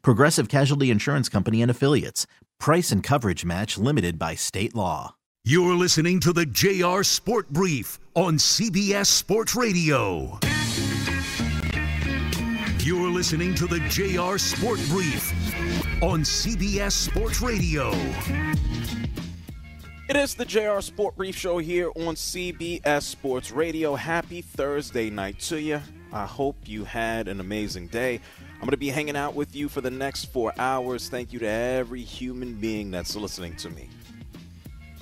Progressive Casualty Insurance Company and Affiliates. Price and coverage match limited by state law. You're listening to the JR Sport Brief on CBS Sports Radio. You're listening to the JR Sport Brief on CBS Sports Radio. It is the JR Sport Brief Show here on CBS Sports Radio. Happy Thursday night to you. I hope you had an amazing day. I'm going to be hanging out with you for the next four hours. Thank you to every human being that's listening to me.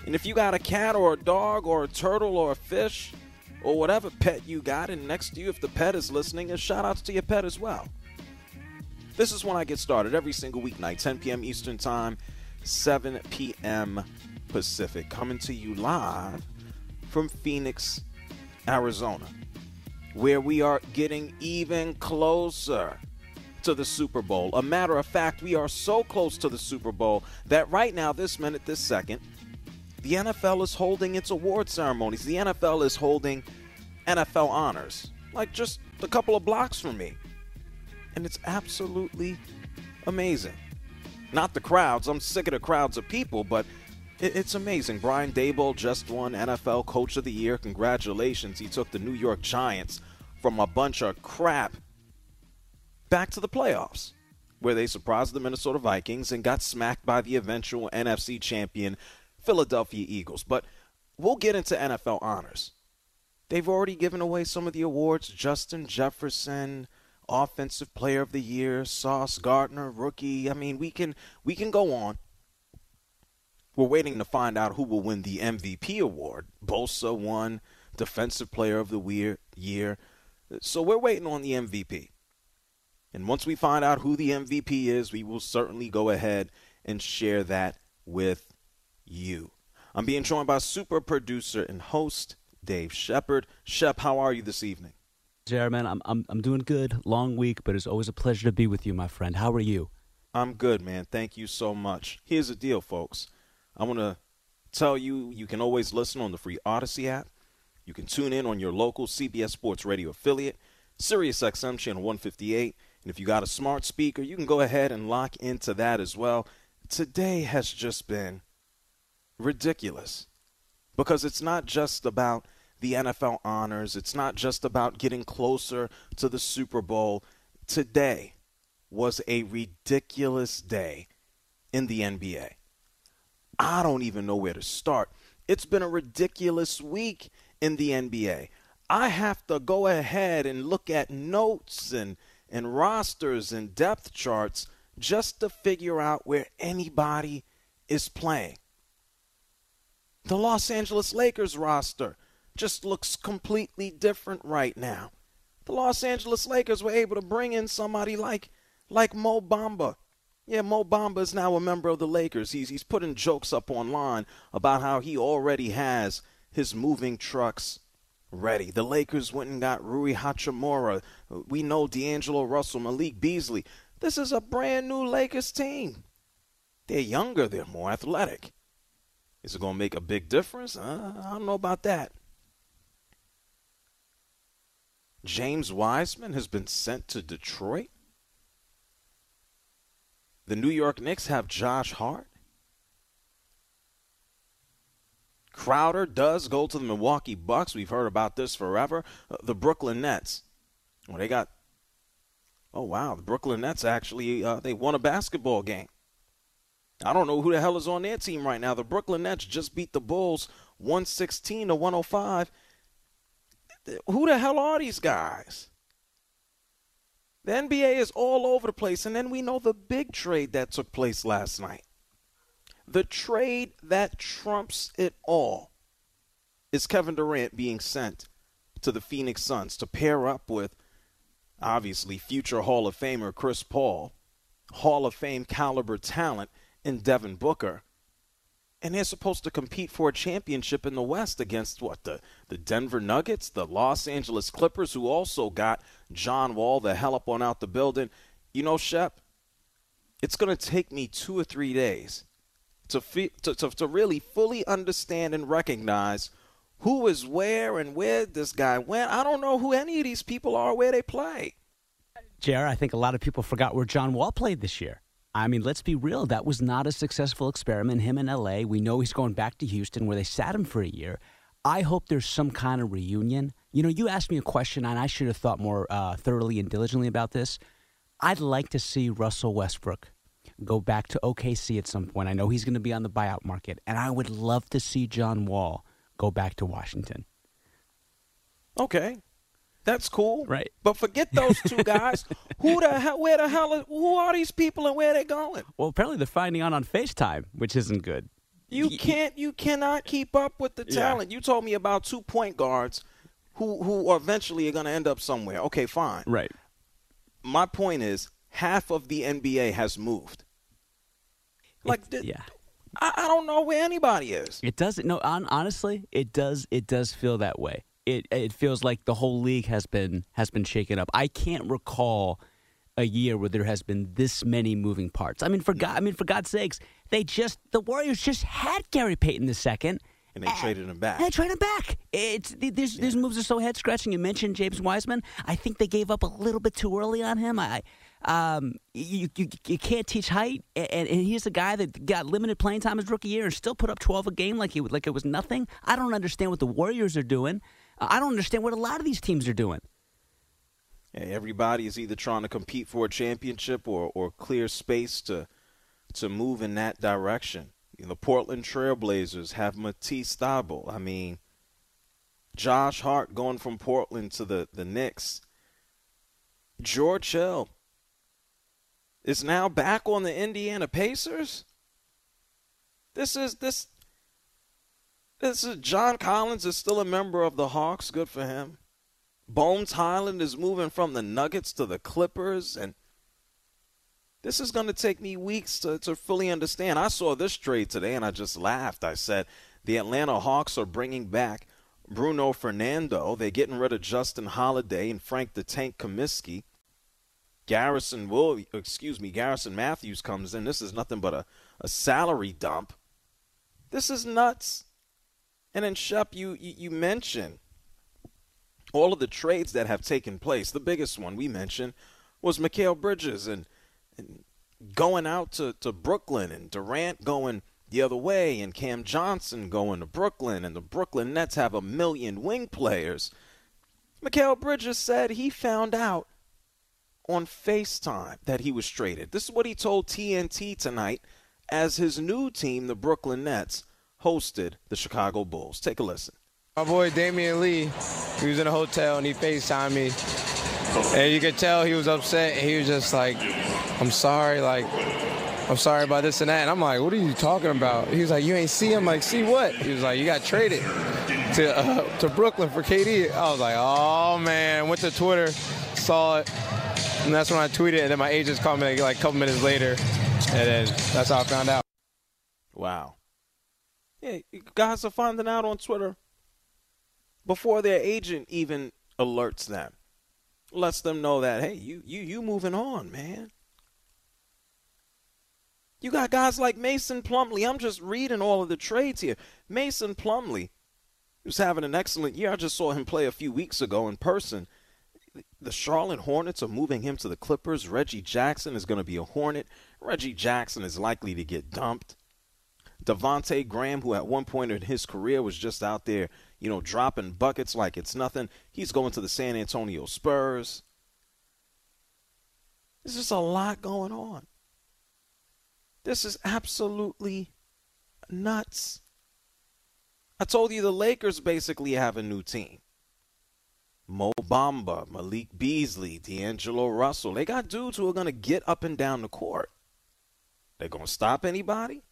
And if you got a cat or a dog or a turtle or a fish or whatever pet you got, and next to you, if the pet is listening, a shout outs to your pet as well. This is when I get started every single weeknight, 10 p.m. Eastern Time, 7 p.m. Pacific, coming to you live from Phoenix, Arizona, where we are getting even closer to the Super Bowl. A matter of fact, we are so close to the Super Bowl that right now, this minute, this second, the NFL is holding its award ceremonies. The NFL is holding NFL honors, like just a couple of blocks from me. And it's absolutely amazing. Not the crowds, I'm sick of the crowds of people, but it's amazing. Brian Daboll just won NFL Coach of the Year. Congratulations. He took the New York Giants from a bunch of crap back to the playoffs, where they surprised the Minnesota Vikings and got smacked by the eventual NFC champion Philadelphia Eagles. But we'll get into NFL honors. They've already given away some of the awards Justin Jefferson, Offensive Player of the Year, Sauce Gardner, rookie. I mean, we can we can go on. We're waiting to find out who will win the MVP award. Bosa won Defensive Player of the Year. So we're waiting on the MVP. And once we find out who the MVP is, we will certainly go ahead and share that with you. I'm being joined by super producer and host Dave Shepard. Shep, how are you this evening? Jared, man, I'm, I'm, I'm doing good. Long week, but it's always a pleasure to be with you, my friend. How are you? I'm good, man. Thank you so much. Here's the deal, folks. I want to tell you you can always listen on the free Audacy app. You can tune in on your local CBS Sports Radio affiliate, SiriusXM channel 158. And if you got a smart speaker, you can go ahead and lock into that as well. Today has just been ridiculous because it's not just about the NFL honors, it's not just about getting closer to the Super Bowl. Today was a ridiculous day in the NBA. I don't even know where to start. It's been a ridiculous week in the NBA. I have to go ahead and look at notes and, and rosters and depth charts just to figure out where anybody is playing. The Los Angeles Lakers roster just looks completely different right now. The Los Angeles Lakers were able to bring in somebody like like Mo Bamba yeah, Mo Bamba is now a member of the Lakers. He's he's putting jokes up online about how he already has his moving trucks ready. The Lakers went and got Rui Hachimura. We know D'Angelo Russell, Malik Beasley. This is a brand new Lakers team. They're younger, they're more athletic. Is it going to make a big difference? Uh, I don't know about that. James Wiseman has been sent to Detroit. The New York Knicks have Josh Hart. Crowder does go to the Milwaukee Bucks. We've heard about this forever. Uh, the Brooklyn Nets. Well, they got. Oh wow, the Brooklyn Nets actually uh, they won a basketball game. I don't know who the hell is on their team right now. The Brooklyn Nets just beat the Bulls 116 to 105. Who the hell are these guys? The NBA is all over the place. And then we know the big trade that took place last night. The trade that trumps it all is Kevin Durant being sent to the Phoenix Suns to pair up with, obviously, future Hall of Famer Chris Paul, Hall of Fame caliber talent in Devin Booker. And they're supposed to compete for a championship in the West against what the the Denver Nuggets, the Los Angeles Clippers, who also got John Wall the hell up on out the building. You know, Shep, it's going to take me two or three days to, fe- to, to to really fully understand and recognize who is where and where this guy went. I don't know who any of these people are, where they play. JR, I think a lot of people forgot where John Wall played this year. I mean, let's be real. That was not a successful experiment. Him in LA. We know he's going back to Houston where they sat him for a year. I hope there's some kind of reunion. You know, you asked me a question, and I should have thought more uh, thoroughly and diligently about this. I'd like to see Russell Westbrook go back to OKC at some point. I know he's going to be on the buyout market, and I would love to see John Wall go back to Washington. Okay. That's cool. Right. But forget those two guys. who the hell where the hell are, who are these people and where they going? Well, apparently they're finding out on FaceTime, which isn't good. You can't you cannot keep up with the Yeah. talent. You told me about two point guards who who eventually are going to end up somewhere. Okay, fine. Right. My point is half of the NBA has moved. Like th- yeah. I, I don't know where anybody is. It doesn't. No, on, honestly, it does. It does feel that way. It it feels like the whole league has been has been shaken up. I can't recall a year where there has been this many moving parts. I mean, for mm. God, I mean, for God's sakes, they just the Warriors just had Gary Payton the second. And they traded him back. And they traded him back. It's these these moves are so head scratching. You mentioned James Wiseman. I think they gave up a little bit too early on him. I um you you, you can't teach height, and, and he's a guy that got limited playing time his rookie year and still put up twelve a game like he like it was nothing. I don't understand what the Warriors are doing. I don't understand what a lot of these teams are doing. Everybody is either trying to compete for a championship or, or clear space to to move in that direction. You know, the Portland Trailblazers have Matisse Thybulle. I mean, Josh Hart going from Portland to the, the Knicks. George Hill is now back on the Indiana Pacers. This is this this is John Collins is still a member of the Hawks. Good for him. Bones Hyland is moving from the Nuggets to the Clippers, and this is going to take me weeks to, to fully understand. I saw this trade today, and I just laughed. I said the Atlanta Hawks are bringing back Bruno Fernando. They're getting rid of Justin Holiday and Frank the Tank Kaminsky. Garrison will, excuse me, Garrison Matthews comes in. This is nothing but a, a salary dump. This is nuts. And then Shep, you, you you mentioned all of the trades that have taken place. The biggest one we mentioned was Mikal Bridges and, and going out to, to Brooklyn and Durant going the other way and Cam Johnson going to Brooklyn and the Brooklyn Nets have a million wing players. Mikal Bridges said he found out on FaceTime that he was traded. This is what he told TNT tonight as his new team, the Brooklyn Nets, hosted the Chicago Bulls. Take a listen. My boy Damion Lee, he was in a hotel and he FaceTimed me. And you could tell he was upset. He was just like, I'm sorry, like, I'm sorry about this and that. And I'm like, what are you talking about? He was like, you ain't see him. like, see what? He was like, you got traded to uh, to Brooklyn for KD. I was like, oh man. Went to Twitter, saw it, and that's when I tweeted. And then my agents called me like a couple minutes later, and then that's how I found out. Wow. Yeah, guys are finding out on Twitter before their agent even alerts them. Lets them know that, hey, you you you moving on, man. You got guys like Mason Plumlee. I'm just reading all of the trades here. Mason Plumlee, who's having an excellent year. I just saw him play a few weeks ago in person. The Charlotte Hornets are moving him to the Clippers. Reggie Jackson is going to be a Hornet. Reggie Jackson is likely to get dumped. Devonte Graham, who at one point in his career was just out there, you know, dropping buckets like it's nothing, he's going to the San Antonio Spurs. There's just a lot going on. This is absolutely nuts. I told you the Lakers basically have a new team. Mo Bamba, Malik Beasley, D'Angelo Russell. They got dudes who are going to get up and down the court. They're going to stop anybody?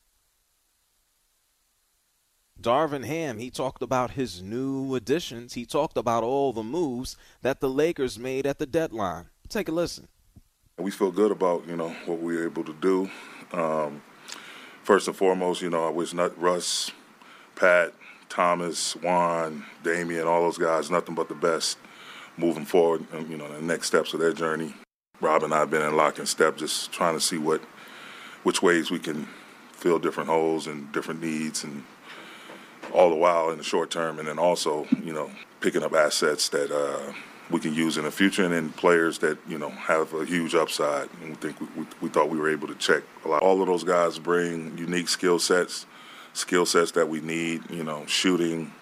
Darvin Ham, he talked about his new additions. He talked about all the moves that the Lakers made at the deadline. Take a listen. We feel good about, you know, what we were able to do. Um, first and foremost, you know, I wish not Russ, Pat, Thomas, Juan, Damian, all those guys, nothing but the best moving forward, you know, the next steps of their journey. Rob and I have been in lock and step just trying to see what, which ways we can fill different holes and different needs and all the while in the short term, and then also, you know, picking up assets that uh, we can use in the future, and then players that you know have a huge upside. And we think we, we, we thought we were able to check a lot. All of those guys bring unique skill sets, skill sets that we need. You know, shooting,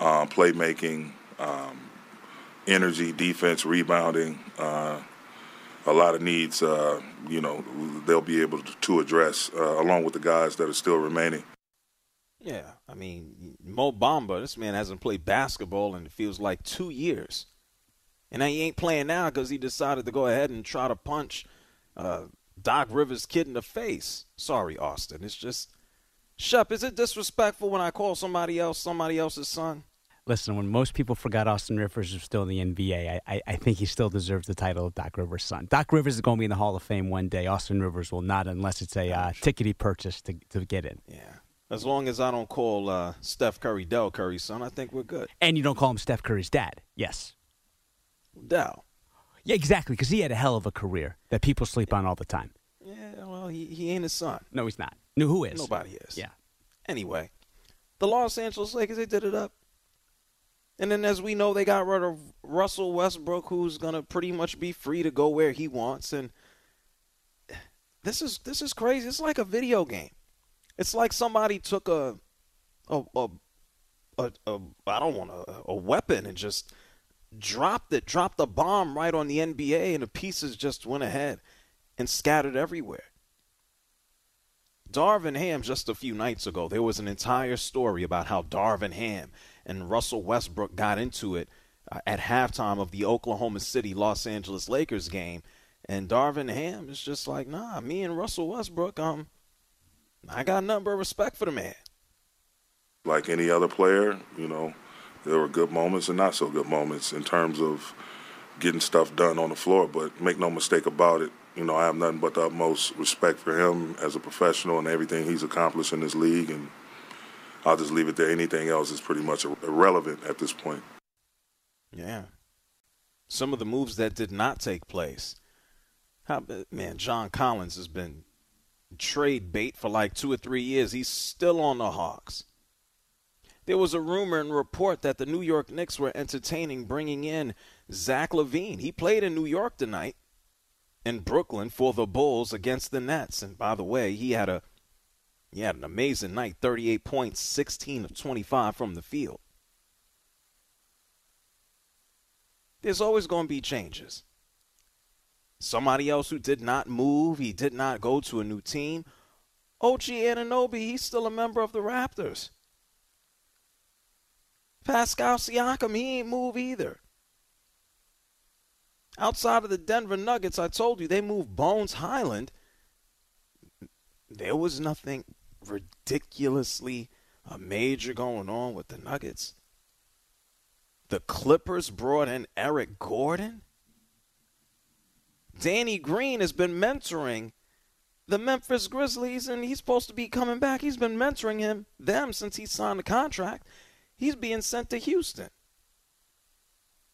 um, playmaking, um, energy, defense, rebounding. Uh, a lot of needs, uh, you know, they'll be able to, address uh, along with the guys that are still remaining. Yeah, I mean, Mo Bamba, this man hasn't played basketball in it feels like two years. And he ain't playing now because he decided to go ahead and try to punch uh, Doc Rivers' kid in the face. Sorry, Austin. It's just, Shep, is it disrespectful when I call somebody else somebody else's son? Listen, when most people forgot Austin Rivers was still in the NBA, I, I, I think he still deserves the title of Doc Rivers' son. Doc Rivers is going to be in the Hall of Fame one day. Austin Rivers will not unless it's a uh, ticket he purchased to, to get in. Yeah. As long as I don't call uh, Steph Curry Dell Curry's son, I think we're good. And you don't call him Steph Curry's dad. Yes. Dell. Yeah, exactly, because he had a hell of a career that people sleep on all the time. Yeah, well, he, he ain't his son. No, he's not. No, who is? Nobody is. Yeah. Anyway, the Los Angeles Lakers, they did it up. And then, as we know, they got rid of Russell Westbrook, who's to pretty much be free to go where he wants. And this is this is crazy. It's like a video game. It's like somebody took a a a, a, a I don't want a, a weapon and just dropped it, dropped a bomb right on the NBA, and the pieces just went ahead and scattered everywhere. Darvin Ham, just a few nights ago, there was an entire story about how Darvin Ham and Russell Westbrook got into it uh, at halftime of the Oklahoma City Los Angeles Lakers game. And Darvin Ham is just like, nah, me and Russell Westbrook, um, I got nothing but respect for the man. Like any other player, you know, there were good moments and not so good moments in terms of getting stuff done on the floor. But make no mistake about it, you know, I have nothing but the utmost respect for him as a professional and everything he's accomplished in this league. And I'll just leave it there. Anything else is pretty much irrelevant at this point. Yeah. Some of the moves that did not take place. How, man, John Collins has been trade bait for like two or three years. He's still on the Hawks. There was a rumor and report that the New York Knicks were entertaining bringing in Zach LaVine. He played in New York tonight in Brooklyn for the Bulls against the Nets. And by the way, he had a he had an amazing night, 38 points, 16 of 25 from the field. There's always going to be changes. Somebody else who did not move, he did not go to a new team. OG Anunoby, he's still a member of the Raptors. Pascal Siakam, he ain't move either. Outside of the Denver Nuggets, I told you they moved Bones Hyland. There was nothing ridiculously a major going on with the Nuggets. The Clippers brought in Eric Gordon. Danny Green has been mentoring the Memphis Grizzlies, and he's supposed to be coming back. He's been mentoring him them since he signed the contract. He's being sent to Houston.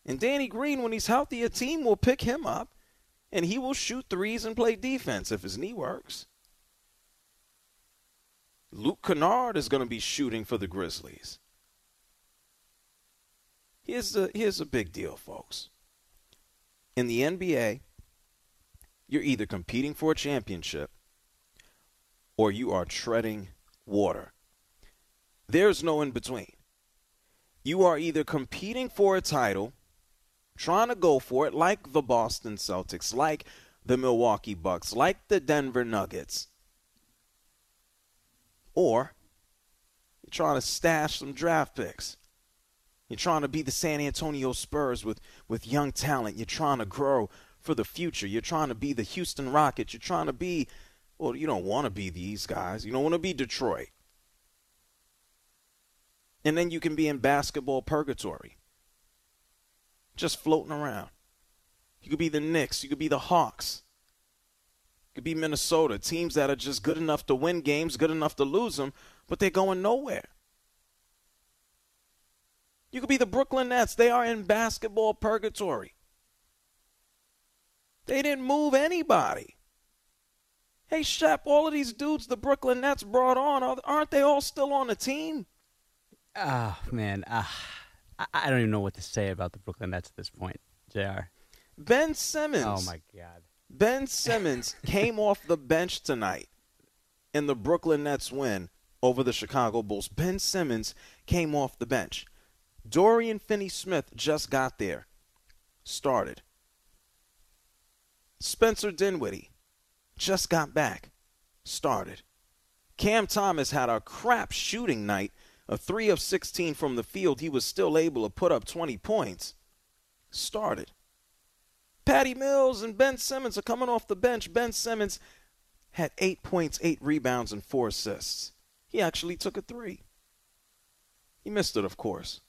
And Danny Green, when he's healthy, a team will pick him up, and he will shoot threes and play defense if his knee works. Luke Kennard is going to be shooting for the Grizzlies. Here's the here's a big deal, folks. In the NBA, you're either competing for a championship or you are treading water. There's no in between. You are either competing for a title, trying to go for it, like the Boston Celtics, like the Milwaukee Bucks, like the Denver Nuggets, Or you're trying to stash some draft picks. You're trying to be the San Antonio Spurs with, with young talent. You're trying to grow for the future. You're trying to be the Houston Rockets. You're trying to be, well, you don't want to be these guys. You don't want to be Detroit. And then you can be in basketball purgatory, just floating around. You could be the Knicks. You could be the Hawks. Could be Minnesota. Teams that are just good enough to win games, good enough to lose them, but they're going nowhere. You could be the Brooklyn Nets. They are in basketball purgatory. They didn't move anybody. Hey, Shep, all of these dudes the Brooklyn Nets brought on, aren't they all still on the team? Oh, man. Uh, I don't even know what to say about the Brooklyn Nets at this point, JR. Ben Simmons. Oh, my God. Ben Simmons came off the bench tonight in the Brooklyn Nets win over the Chicago Bulls. Ben Simmons came off the bench. Dorian Finney Smith just got there, started. Spencer Dinwiddie just got back, started. Cam Thomas had a crap shooting night, a 3 of 16 from the field. He was still able to put up 20 points, started. Patty Mills and Ben Simmons are coming off the bench. Ben Simmons had eight points, eight rebounds, and four assists. He actually took a three. He missed it, of course.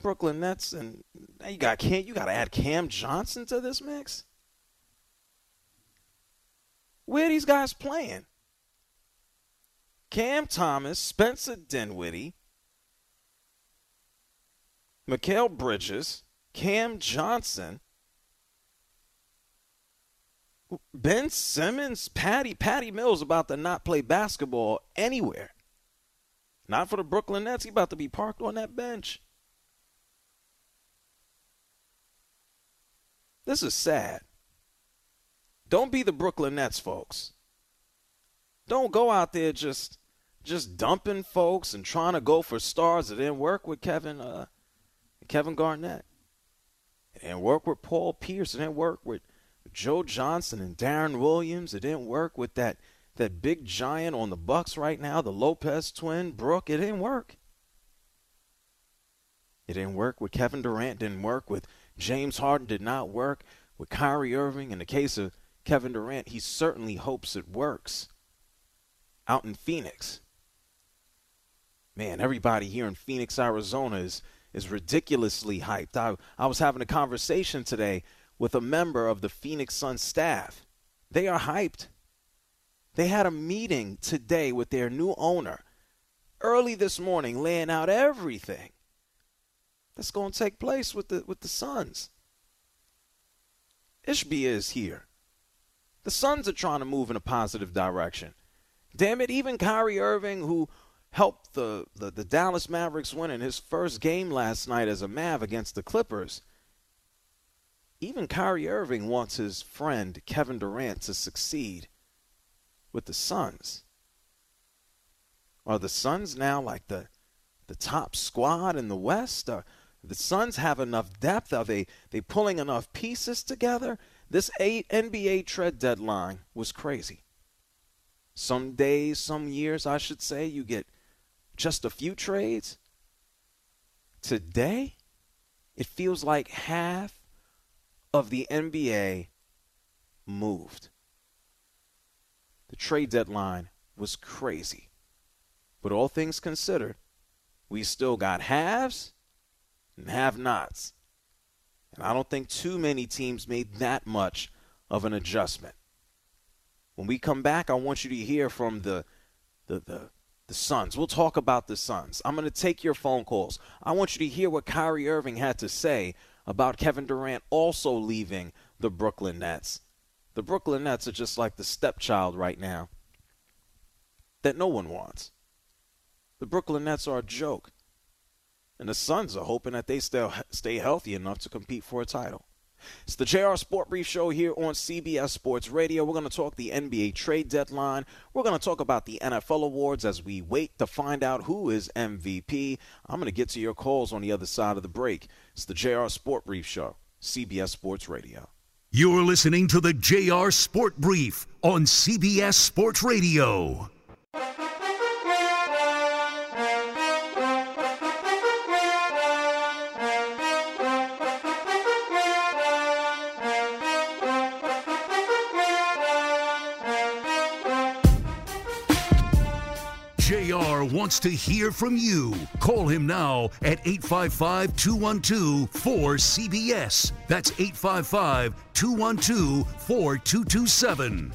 Brooklyn Nets, and you got Cam, you got to add Cam Johnson to this mix. Where these guys playing? Cam Thomas, Spencer Dinwiddie, Mikal Bridges, Cam Johnson, Ben Simmons, Patty, Patty Mills about to not play basketball anywhere. Not for the Brooklyn Nets. He about to be parked on that bench. This is sad. Don't be the Brooklyn Nets, folks. Don't go out there just just dumping folks and trying to go for stars. that didn't work with Kevin uh, Kevin Garnett. Didn't work with Paul Pierce. It didn't work with Joe Johnson and Deron Williams. It didn't work with that that big giant on the Bucks right now, the Lopez twin, Brook. It didn't work. It didn't work with Kevin Durant. Didn't work with James Harden did not work with Kyrie Irving. In the case of Kevin Durant, he certainly hopes it works out in Phoenix. Man, everybody here in Phoenix, Arizona is, is ridiculously hyped. I, I was having a conversation today with a member of the Phoenix Sun staff. They are hyped. They had a meeting today with their new owner early this morning, laying out everything that's going to take place with the with the Suns. Ishbia is here. The Suns are trying to move in a positive direction. Damn it, even Kyrie Irving, who helped the, the, the Dallas Mavericks win in his first game last night as a Mav against the Clippers, even Kyrie Irving wants his friend Kevin Durant to succeed with the Suns. Are the Suns now like the the top squad in the West? Are, the Suns have enough depth. Are they they pulling enough pieces together? This eight NBA trade deadline was crazy. Some days, some years, I should say, you get just a few trades. Today, it feels like half of the NBA moved. The trade deadline was crazy. But all things considered, we still got halves and have nots. And I don't think too many teams made that much of an adjustment. When we come back, I want you to hear from the the the, the Suns. We'll talk about the Suns. I'm going to take your phone calls. I want you to hear what Kyrie Irving had to say about Kevin Durant also leaving the Brooklyn Nets. The Brooklyn Nets are just like the stepchild right now that no one wants. The Brooklyn Nets are a joke. And the Suns are hoping that they still stay healthy enough to compete for a title. It's the JR Sport Brief Show here on CBS Sports Radio. We're going to talk the NBA trade deadline. We're going to talk about the NFL awards as we wait to find out who is MVP. I'm going to get to your calls on the other side of the break. It's the JR Sport Brief Show, CBS Sports Radio. You're listening to the JR Sport Brief on CBS Sports Radio. Wants to hear from you. Call him now at 855 212 4CBS. That's 855 212 4227.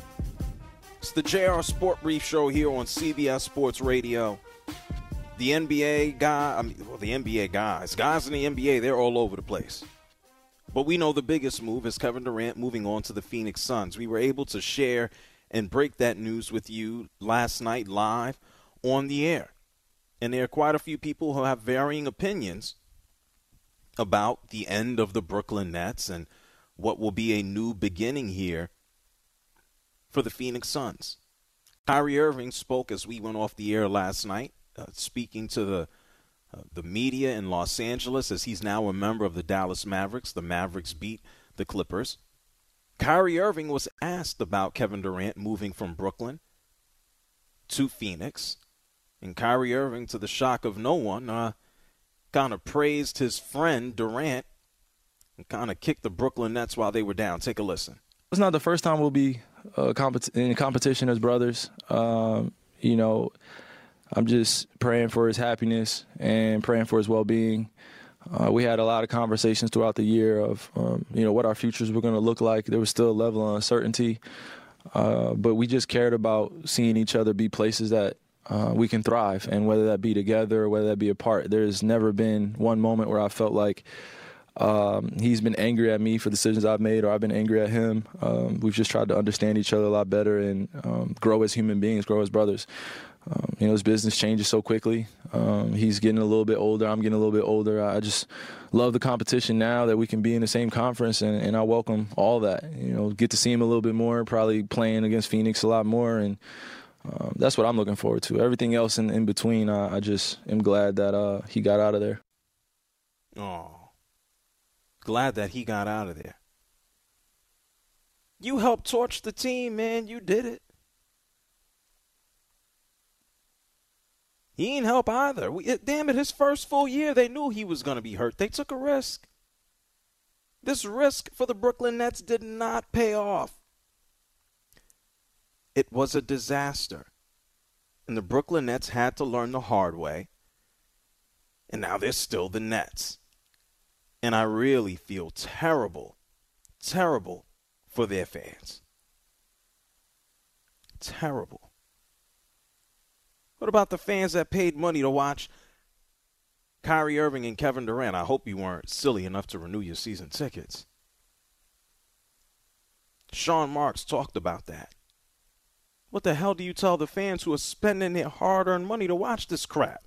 It's the JR Sport Brief Show here on CBS Sports Radio. The NBA guy, I mean, well, the NBA guys, guys in the NBA, they're all over the place. But we know the biggest move is Kevin Durant moving on to the Phoenix Suns. We were able to share and break that news with you last night live on the air. And there are quite a few people who have varying opinions about the end of the Brooklyn Nets and what will be a new beginning here for the Phoenix Suns. Kyrie Irving spoke as we went off the air last night, uh, speaking to the uh, the media in Los Angeles as he's now a member of the Dallas Mavericks. The Mavericks beat the Clippers. Kyrie Irving was asked about Kevin Durant moving from Brooklyn to Phoenix, and Kyrie Irving, to the shock of no one, uh, kind of praised his friend Durant and kind of kicked the Brooklyn Nets while they were down. Take a listen. It's not the first time we'll be uh, in competition as brothers. Um, you know, I'm just praying for his happiness and praying for his well-being. Uh, we had a lot of conversations throughout the year of, um, you know, what our futures were going to look like. There was still a level of uncertainty, uh, but we just cared about seeing each other be places that uh, we can thrive, and whether that be together or whether that be apart. There's never been one moment where I felt like um, he's been angry at me for decisions I've made, or I've been angry at him. Um, we've just tried to understand each other a lot better and um, grow as human beings, grow as brothers. Um, you know, his business changes so quickly. Um, he's getting a little bit older. I'm getting a little bit older. I just love the competition now that we can be in the same conference, and, and I welcome all that. You know, get to see him a little bit more, probably playing against Phoenix a lot more, and um, that's what I'm looking forward to. Everything else in, in between, uh, I just am glad that uh, he got out of there. Oh, glad that he got out of there. You helped torch the team, man. You did it. He ain't help either. We, damn it, his first full year, they knew he was going to be hurt. They took a risk. This risk for the Brooklyn Nets did not pay off. It was a disaster. And the Brooklyn Nets had to learn the hard way. And now they're still the Nets. And I really feel terrible, terrible for their fans. Terrible. What about the fans that paid money to watch Kyrie Irving and Kevin Durant? I hope you weren't silly enough to renew your season tickets. Sean Marks talked about that. What the hell do you tell the fans who are spending their hard earned money to watch this crap?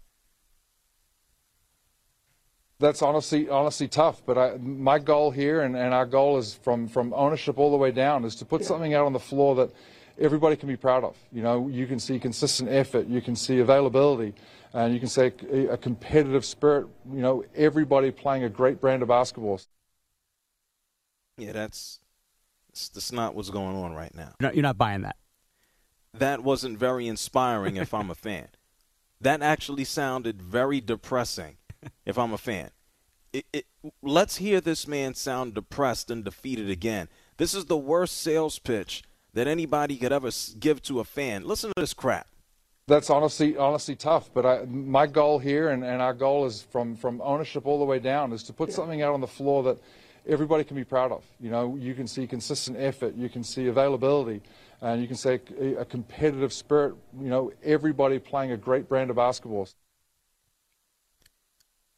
That's honestly honestly tough, but I, my goal here and, and our goal is from, from ownership all the way down is to put something out on the floor that everybody can be proud of. You know, you can see consistent effort, you can see availability, and you can see a, a competitive spirit. You know, everybody playing a great brand of basketball. Yeah, that's that's not what's going on right now. You're not, you're not buying that. That wasn't very inspiring if I'm a fan. That actually sounded very depressing if I'm a fan. It, it, let's hear this man sound depressed and defeated again. This is the worst sales pitch that anybody could ever give to a fan. Listen to this crap. That's honestly honestly tough, but I, my goal here and, and our goal is from, from ownership all the way down is to put something out on the floor that everybody can be proud of. You know, you can see consistent effort, you can see availability, and you can say a, competitive spirit. You know, everybody playing a great brand of basketball.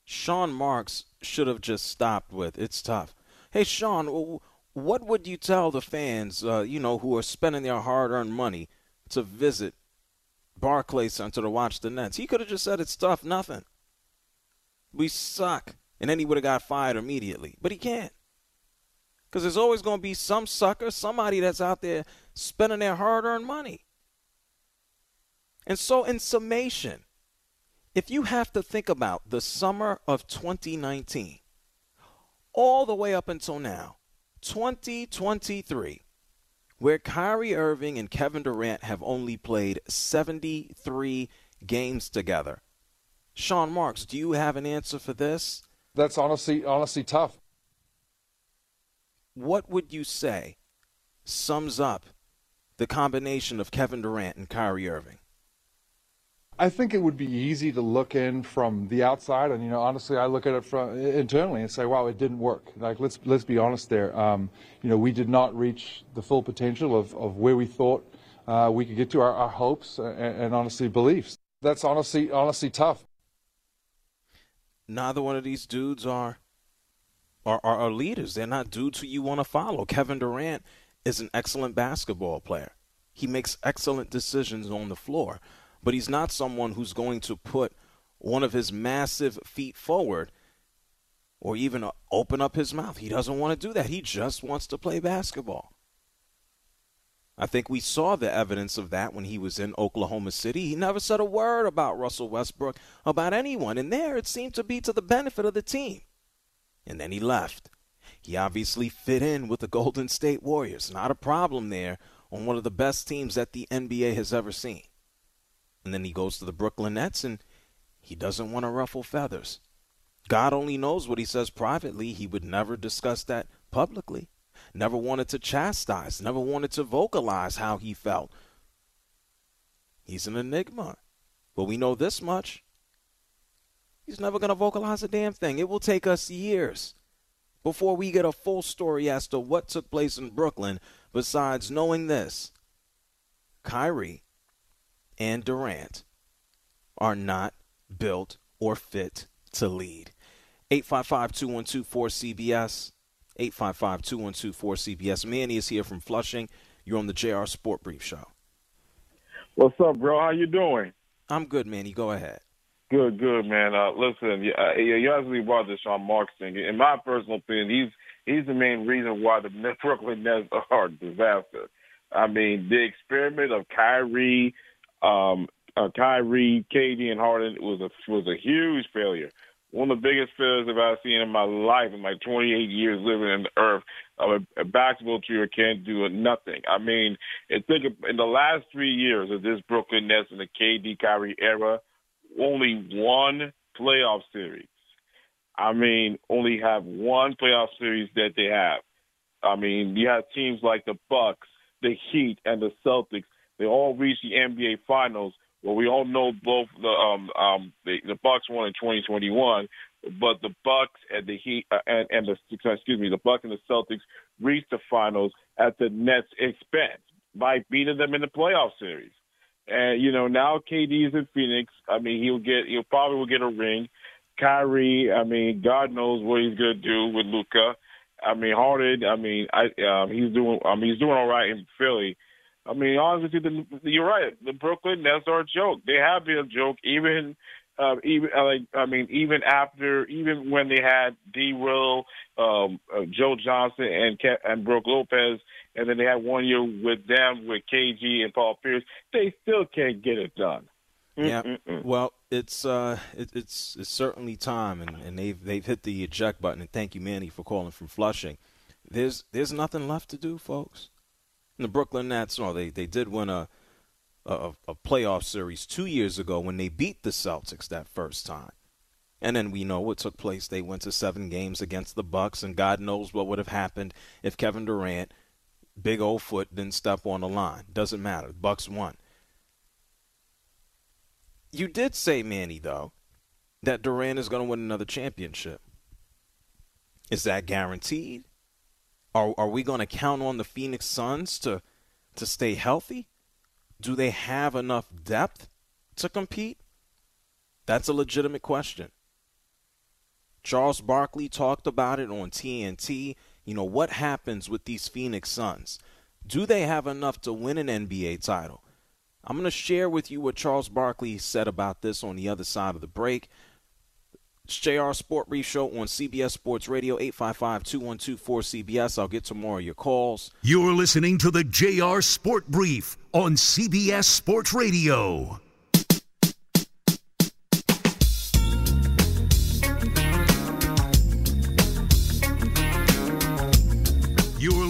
Sean Marks should have just stopped with "It's tough." Hey, Sean, what would you tell the fans, uh, you know, who are spending their hard-earned money to visit Barclays Center to watch the Nets? He could have just said it's tough, nothing. We suck, and then he would have got fired immediately. But he can't, because there's always going to be some sucker, somebody that's out there spending their hard-earned money. And so, in summation, if you have to think about the summer of 2019, all the way up until now 2023, where Kyrie Irving and Kevin Durant have only played 73 games together. Sean Marks, do you have an answer for this? That's honestly honestly tough. What would you say sums up the combination of Kevin Durant and Kyrie Irving? I think it would be easy to look in from the outside, and you know, honestly, I look at it from internally and say, "Wow, it didn't work." Like, let's let's be honest there. Um, you know, we did not reach the full potential of, of where we thought uh, we could get to our, our hopes and, and honestly beliefs. That's honestly honestly tough. Neither one of these dudes are are, are, are leaders. They're not dudes who you want to follow. Kevin Durant is an excellent basketball player. He makes excellent decisions on the floor but he's not someone who's going to put one of his massive feet forward or even uh, open up his mouth. He doesn't want to do that. He just wants to play basketball. I think we saw the evidence of that when he was in Oklahoma City. He never said a word about Russell Westbrook, about anyone. And there it seemed to be to the benefit of the team. And then he left. He obviously fit in with the Golden State Warriors. Not a problem there on one of the best teams that the NBA has ever seen. And then he goes to the Brooklyn Nets and he doesn't want to ruffle feathers. God only knows what he says privately. He would never discuss that publicly. Never wanted to chastise, never wanted to vocalize how he felt. He's an enigma. But we know this much. He's never going to vocalize a damn thing. It will take us years before we get a full story as to what took place in Brooklyn, besides knowing this Kyrie and Durant are not built or fit to lead. 855 212 4CBS. 855 212 4CBS. Manny is here from Flushing. You're on the JR Sport Brief Show. What's up, bro? How you doing? I'm good, Manny. Go ahead. Good, good, man. Uh, listen, uh, you actually brought this Sean Markston. In my personal opinion, he's he's the main reason why the Brooklyn Nets are a disaster. I mean, the experiment of Kyrie um, uh, Kyrie, KD, and Harden was a was a huge failure. One of the biggest failures that I've seen in my life in my 28 years living in the earth. Uh, a basketball trio can't do nothing. I mean, it took in the last three years of this Brooklyn Nets and the KD Kyrie era, only one playoff series. I mean, only have one playoff series that they have. I mean, you have teams like the Bucks, the Heat, and the Celtics they all reached the NBA Finals. Well, we all know both the um um the, the Bucks won in 2021, but the Bucks and the Heat uh, and and the excuse me the Bucks and the Celtics reached the finals at the Nets' expense by beating them in the playoff series. And you know now KD is in Phoenix. I mean he'll get he'll probably will get a ring. Kyrie, I mean God knows what he's gonna do with Luka. I mean Harden, I mean I um, he's doing I mean he's doing all right in Philly. I mean, honestly, the, you're right. The Brooklyn Nets are a joke. They have been a joke, even uh, even like I mean, even after, even when they had D. Will, um, uh, Joe Johnson, and Ke- and Brook Lopez, and then they had one year with them with KG and Paul Pierce. They still can't get it done. Yeah. Well, it's uh, it, it's it's certainly time, and, and they've they've hit the eject button. And thank you, Manny, for calling from Flushing. There's there's nothing left to do, folks the Brooklyn Nets, oh, they they did win a, a a playoff series two years ago when they beat the Celtics that first time. And then we know what took place. They went to seven games against the Bucks, and God knows what would have happened if Kevin Durant, big old foot, didn't step on the line. Doesn't matter. Bucks won. You did say, Manny, though, that Durant is going to win another championship. Is that guaranteed? Are are we going to count on the Phoenix Suns to to stay healthy? Do they have enough depth to compete? That's a legitimate question. Charles Barkley talked about it on TNT. You know, what happens with these Phoenix Suns? Do they have enough to win an NBA title? I'm going to share with you what Charles Barkley said about this on the other side of the break. It's JR Sport Brief Show on CBS Sports Radio, 855-212-4CBS. I'll get to more of your calls. You're listening to the JR Sport Brief on CBS Sports Radio.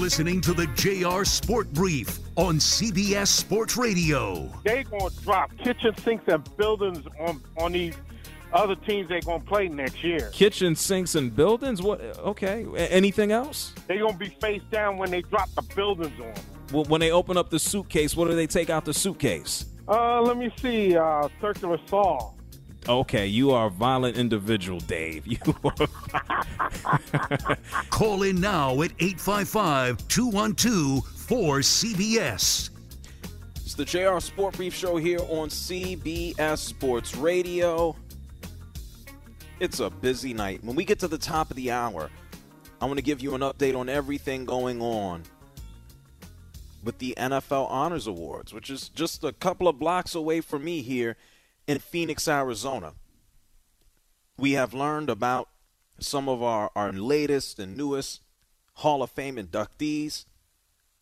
Listening to the JR Sport Brief on CBS Sports Radio. They're going to drop kitchen sinks and buildings on, on these – other teams they're going to play next year. Kitchen sinks and buildings? What? Okay. Anything else? They're going to be face down when they drop the buildings on them. Well, when they open up the suitcase, what do they take out the suitcase? Uh, let me see. Uh, Circular Saw. Okay, you are a violent individual, Dave. You are. Call in now at 855 212 4CBS. It's the JR Sport Brief Show here on CBS Sports Radio. It's a busy night. When we get to the top of the hour, I want to give you an update on everything going on with the NFL Honors Awards, which is just a couple of blocks away from me here in Phoenix, Arizona. We have learned about some of our, our latest and newest Hall of Fame inductees.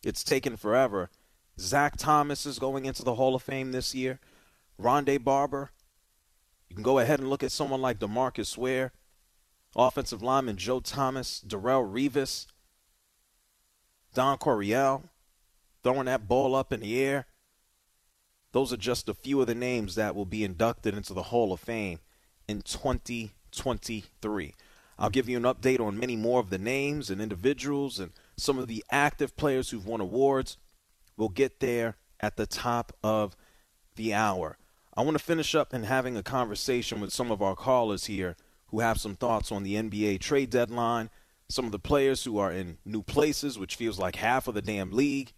It's taken forever. Zach Thomas is going into the Hall of Fame this year. Rondé Barber. You can go ahead and look at someone like DeMarcus Ware. Offensive lineman Joe Thomas, Darrelle Revis, Don Coryell, throwing that ball up in the air. Those are just a few of the names that will be inducted into the Hall of Fame in 2023. I'll give you an update on many more of the names and individuals and some of the active players who've won awards. We'll get there at the top of the hour. I want to finish up in having a conversation with some of our callers here who have some thoughts on the NBA trade deadline, some of the players who are in new places, which feels like half of the damn league,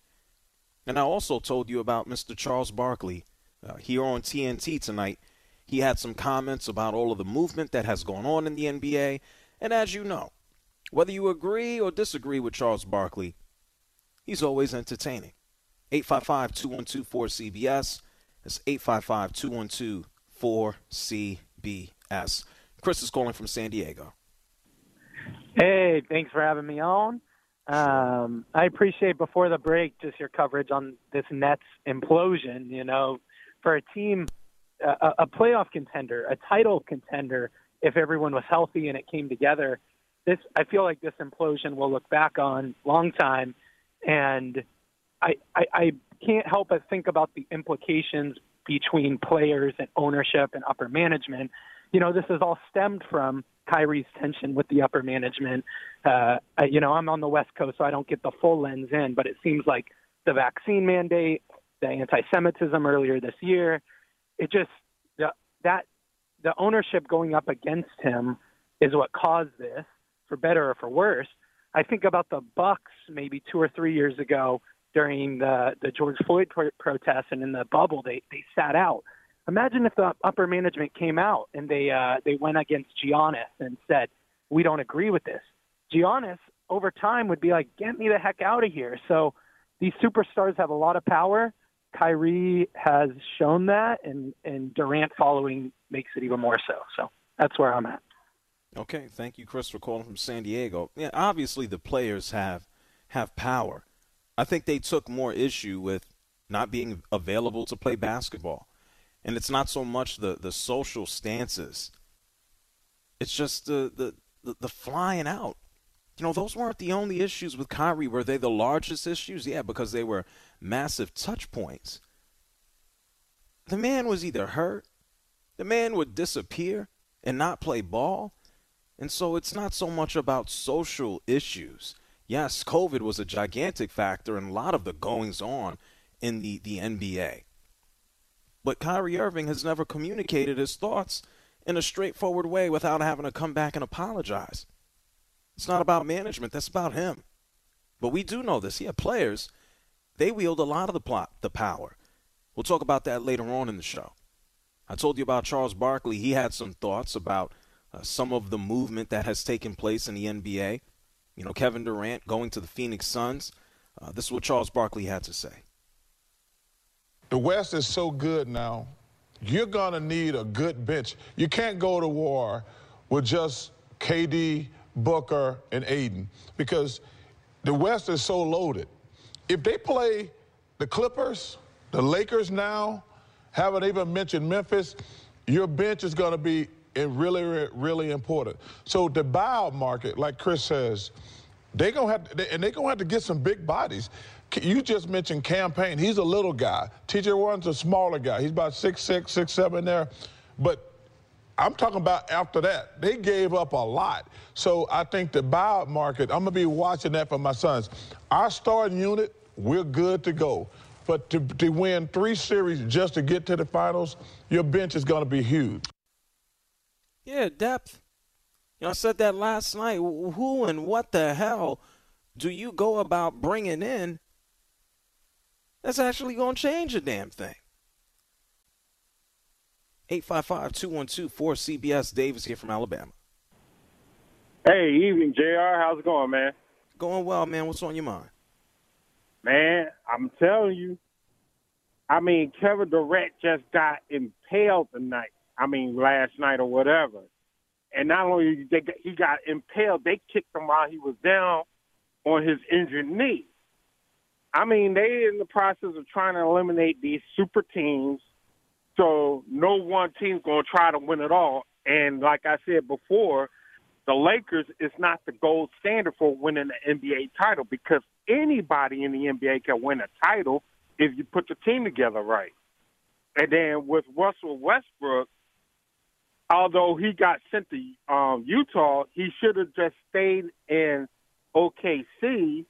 and I also told you about Mr. Charles Barkley uh, here on TNT tonight. He had some comments about all of the movement that has gone on in the NBA. And as you know, whether you agree or disagree with Charles Barkley, he's always entertaining. 855 212 4CBS. That's 855 212 4CBS. Chris is calling from San Diego. Hey, thanks for having me on. Um, I appreciate before the break just your coverage on this Nets implosion. You know, for a team, a, a playoff contender, a title contender, if everyone was healthy and it came together, this I feel like this implosion will look back on long time, and I, I, I can't help but think about the implications between players and ownership and upper management. You know, this has all stemmed from Kyrie's tension with the upper management. Uh, you know, I'm on the West Coast, so I don't get the full lens in, but it seems like the vaccine mandate, the anti-Semitism earlier this year, it just the, that the ownership going up against him is what caused this, for better or for worse. I think about the Bucks maybe two or three years ago during the the George Floyd pro- protests and in the bubble, they they sat out Imagine if the upper management came out and they uh, they went against Giannis and said, "We don't agree with this." Giannis over time would be like, "Get me the heck out of here." So these superstars have a lot of power. Kyrie has shown that, and and Durant following makes it even more so. So that's where I'm at. Okay, thank you, Chris, for calling from San Diego. Yeah, obviously the players have have power. I think they took more issue with not being available to play basketball and it's not so much the the social stances. It's just the the the, the flying out. You know, those weren't the only issues with Kyrie. Were they the largest issues? Yeah, because they were massive touch points. The man was either hurt, the man would disappear and not play ball. And so it's not so much about social issues. Yes, COVID was a gigantic factor in a lot of the goings on in the, the NBA. But Kyrie Irving has never communicated his thoughts in a straightforward way without having to come back and apologize. It's not about management, that's about him. But we do know this. Yeah, players, they wield a lot of the plot, the power. We'll talk about that later on in the show. I told you about Charles Barkley. He had some thoughts about uh, some of the movement that has taken place in the NBA. You know, Kevin Durant going to the Phoenix Suns. Uh, this is what Charles Barkley had to say. The West is so good now. You're going to need a good bench. You can't go to war with just KD, Booker, and Ayton because the West is so loaded. If they play the Clippers, the Lakers now, haven't even mentioned Memphis, your bench is going to be really, really important. So the buyout market, like Chris says, they're going to have and they're to have to get some big bodies. You just mentioned Cam Payne. He's a little guy. TJ Warren's a smaller guy. He's about six six, six seven there. But I'm talking about after that. They gave up a lot. So I think the buyout market, I'm going to be watching that for my Suns. Our starting unit, we're good to go. But to, to win three series just to get to the finals, your bench is going to be huge. Yeah, depth. You know, I said that last night. Who and what the hell do you go about bringing in that's actually going to change a damn thing? 855 212 4CBS. Davis here from Alabama. Hey, evening, JR. How's it going, man? Going well, man. What's on your mind? Man, I'm telling you. I mean, Kevin Durant just got impaled tonight. I mean, last night or whatever. And not only they got, he got impaled, they kicked him while he was down on his injured knee. I mean, they in the process of trying to eliminate these super teams, so no one team's going to try to win it all. And like I said before, the Lakers is not the gold standard for winning an NBA title because anybody in the NBA can win a title if you put the team together right. And then with Russell Westbrook, although he got sent to um, Utah, he should have just stayed in OKC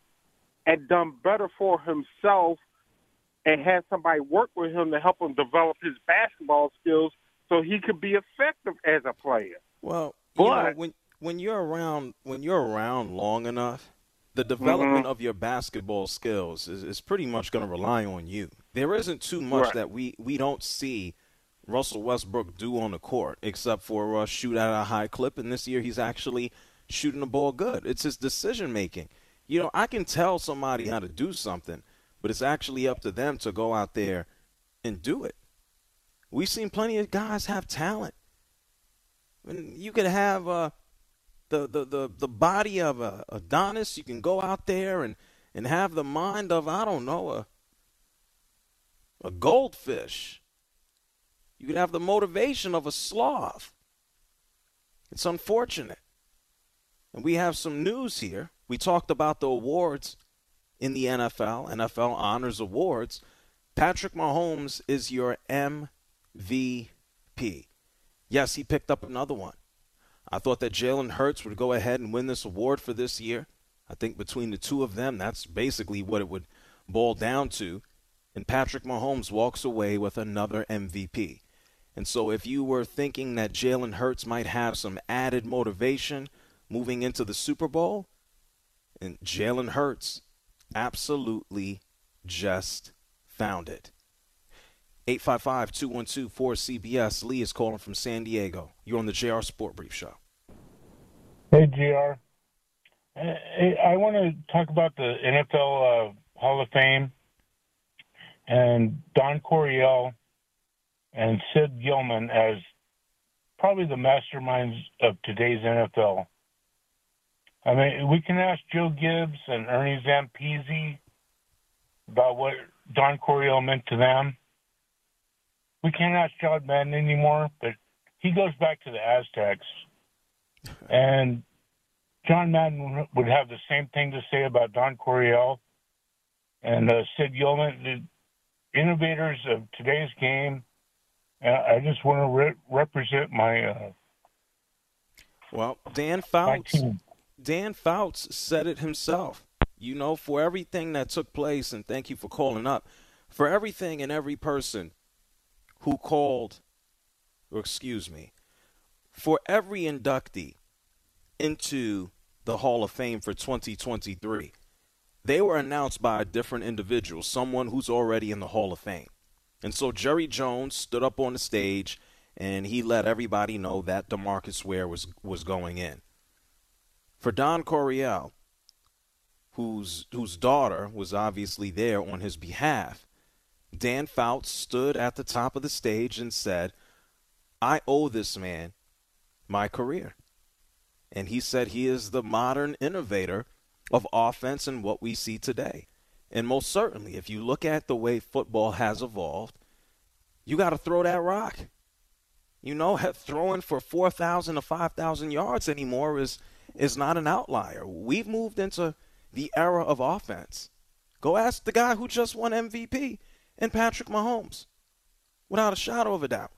and done better for himself and had somebody work with him to help him develop his basketball skills so he could be effective as a player. Well, but, know, when when you're around when you're around long enough, the development mm-hmm. of your basketball skills is, is pretty much going to rely on you. There isn't too much right. that we, we don't see Russell Westbrook do on the court, except for uh, shoot at a high clip. And this year, he's actually shooting the ball good. It's his decision making. You know, I can tell somebody how to do something, but it's actually up to them to go out there and do it. We've seen plenty of guys have talent. I mean, you could have uh, the, the, the, the body of a Adonis. You can go out there and, and have the mind of, I don't know, a, a goldfish. You could have the motivation of a sloth. It's unfortunate. And we have some news here. We talked about the awards in the NFL, NFL Honors Awards. Patrick Mahomes is your MVP. Yes, he picked up another one. I thought that Jalen Hurts would go ahead and win this award for this year. I think between the two of them, that's basically what it would boil down to. And Patrick Mahomes walks away with another MVP. And so if you were thinking that Jalen Hurts might have some added motivation moving into the Super Bowl, and Jalen Hurts absolutely just found it. 855 212 4CBS. Lee is calling from San Diego. You're on the JR Sport Brief Show. Hey, JR. I want to talk about the NFL uh, Hall of Fame and Don Coryell and Sid Gilman as probably the masterminds of today's NFL. I mean, we can ask Joe Gibbs and Ernie Zampese about what Don Coryell meant to them. We can't ask John Madden anymore, but he goes back to the Aztecs. And John Madden would have the same thing to say about Don Coryell and uh, Sid Gilman, the innovators of today's game. Uh, I just want to re- represent my. Uh, well, Dan Fouts. Dan Fouts said it himself. You know, for everything that took place, and thank you for calling up, for everything and every person who called, or excuse me, for every inductee into the Hall of Fame for 2023, they were announced by a different individual, someone who's already in the Hall of Fame. And so Jerry Jones stood up on the stage and he let everybody know that DeMarcus Ware was was going in. For Don Coryell, whose whose daughter was obviously there on his behalf, Dan Fouts stood at the top of the stage and said, I owe this man my career. And he said he is the modern innovator of offense and what we see today. And most certainly, if you look at the way football has evolved, you got to throw that rock. You know, throwing for 4,000 to 5,000 yards anymore is, is not an outlier. We've moved into the era of offense. Go ask the guy who just won MVP and Patrick Mahomes, without a shadow of a doubt.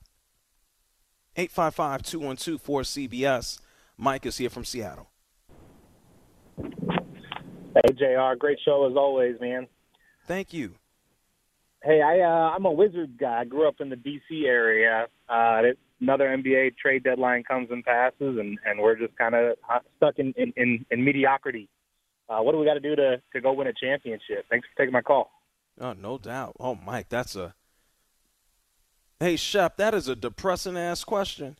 855 212 4CBS. Mike is here from Seattle. Hey, JR. Great show as always, man. Thank you. Hey, I uh, I'm a Wizards guy. I grew up in the D.C. area. Uh, another NBA trade deadline comes and passes, and, and we're just kind of stuck in, in, in, in mediocrity. Uh, what do we got to do to to go win a championship? Thanks for taking my call. Oh, no doubt. Oh, Mike, that's a. Hey, Shep, that is a depressing ass question.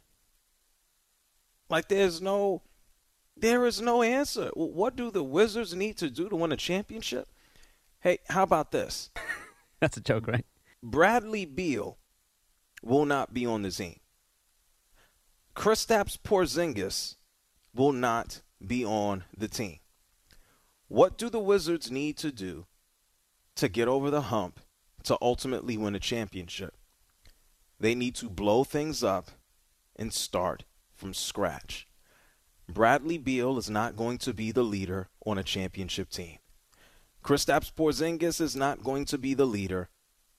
Like, there's no, there is no answer. What do the Wizards need to do to win a championship? Hey, how about this? That's a joke, right? Bradley Beal will not be on the team. Kristaps Porzingis will not be on the team. What do the Wizards need to do to get over the hump to ultimately win a championship? They need to blow things up and start from scratch. Bradley Beal is not going to be the leader on a championship team. Kristaps Porzingis is not going to be the leader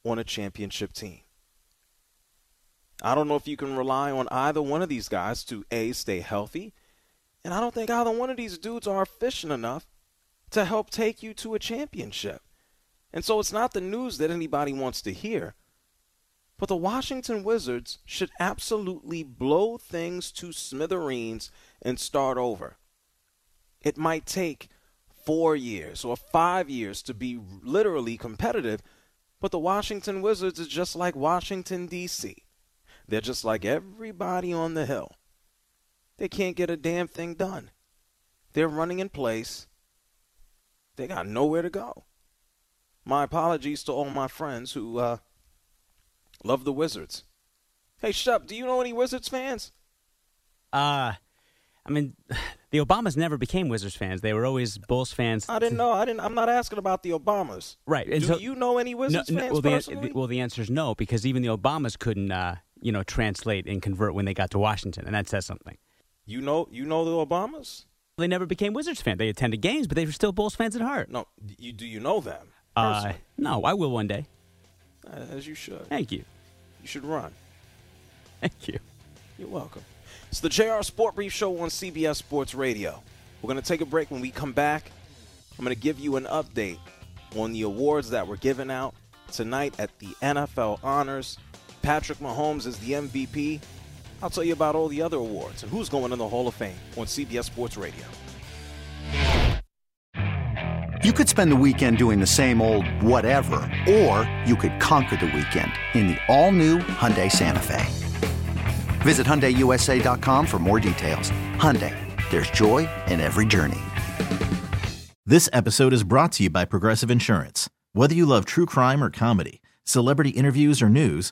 on a championship team. I don't know if you can rely on either one of these guys to A, stay healthy, and I don't think either one of these dudes are efficient enough to help take you to a championship. And so it's not the news that anybody wants to hear. But the Washington Wizards should absolutely blow things to smithereens and start over. It might take four years or five years to be literally competitive, but the Washington Wizards is just like Washington, D.C. They're just like everybody on the hill. They can't get a damn thing done. They're running in place. They got nowhere to go. My apologies to all my friends who uh, love the Wizards. Hey, Shep, do you know any Wizards fans? Uh, I mean, the Obamas never became Wizards fans. They were always Bulls fans. I didn't know. I didn't. I'm not asking about the Obamas. Right. And do so, you know any Wizards no, fans well, the, personally? well, the answer is no, because even the Obamas couldn't, uh, you know, translate and convert when they got to Washington, and that says something. You know, you know the Obamas. They never became Wizards fans. They attended games, but they were still Bulls fans at heart. No, you do you know them? Uh, no, I will one day. As you should. Thank you. You should run. Thank you. You're welcome. It's the JR Sport Brief Show on CBS Sports Radio. We're going to take a break. When we come back, I'm going to give you an update on the awards that were given out tonight at the NFL Honors. Patrick Mahomes is the MVP. I'll tell you about all the other awards and who's going in the Hall of Fame on CBS Sports Radio. You could spend the weekend doing the same old whatever, or you could conquer the weekend in the all-new Hyundai Santa Fe. Visit HyundaiUSA.com for more details. Hyundai, there's joy in every journey. This episode is brought to you by Progressive Insurance. Whether you love true crime or comedy, celebrity interviews or news,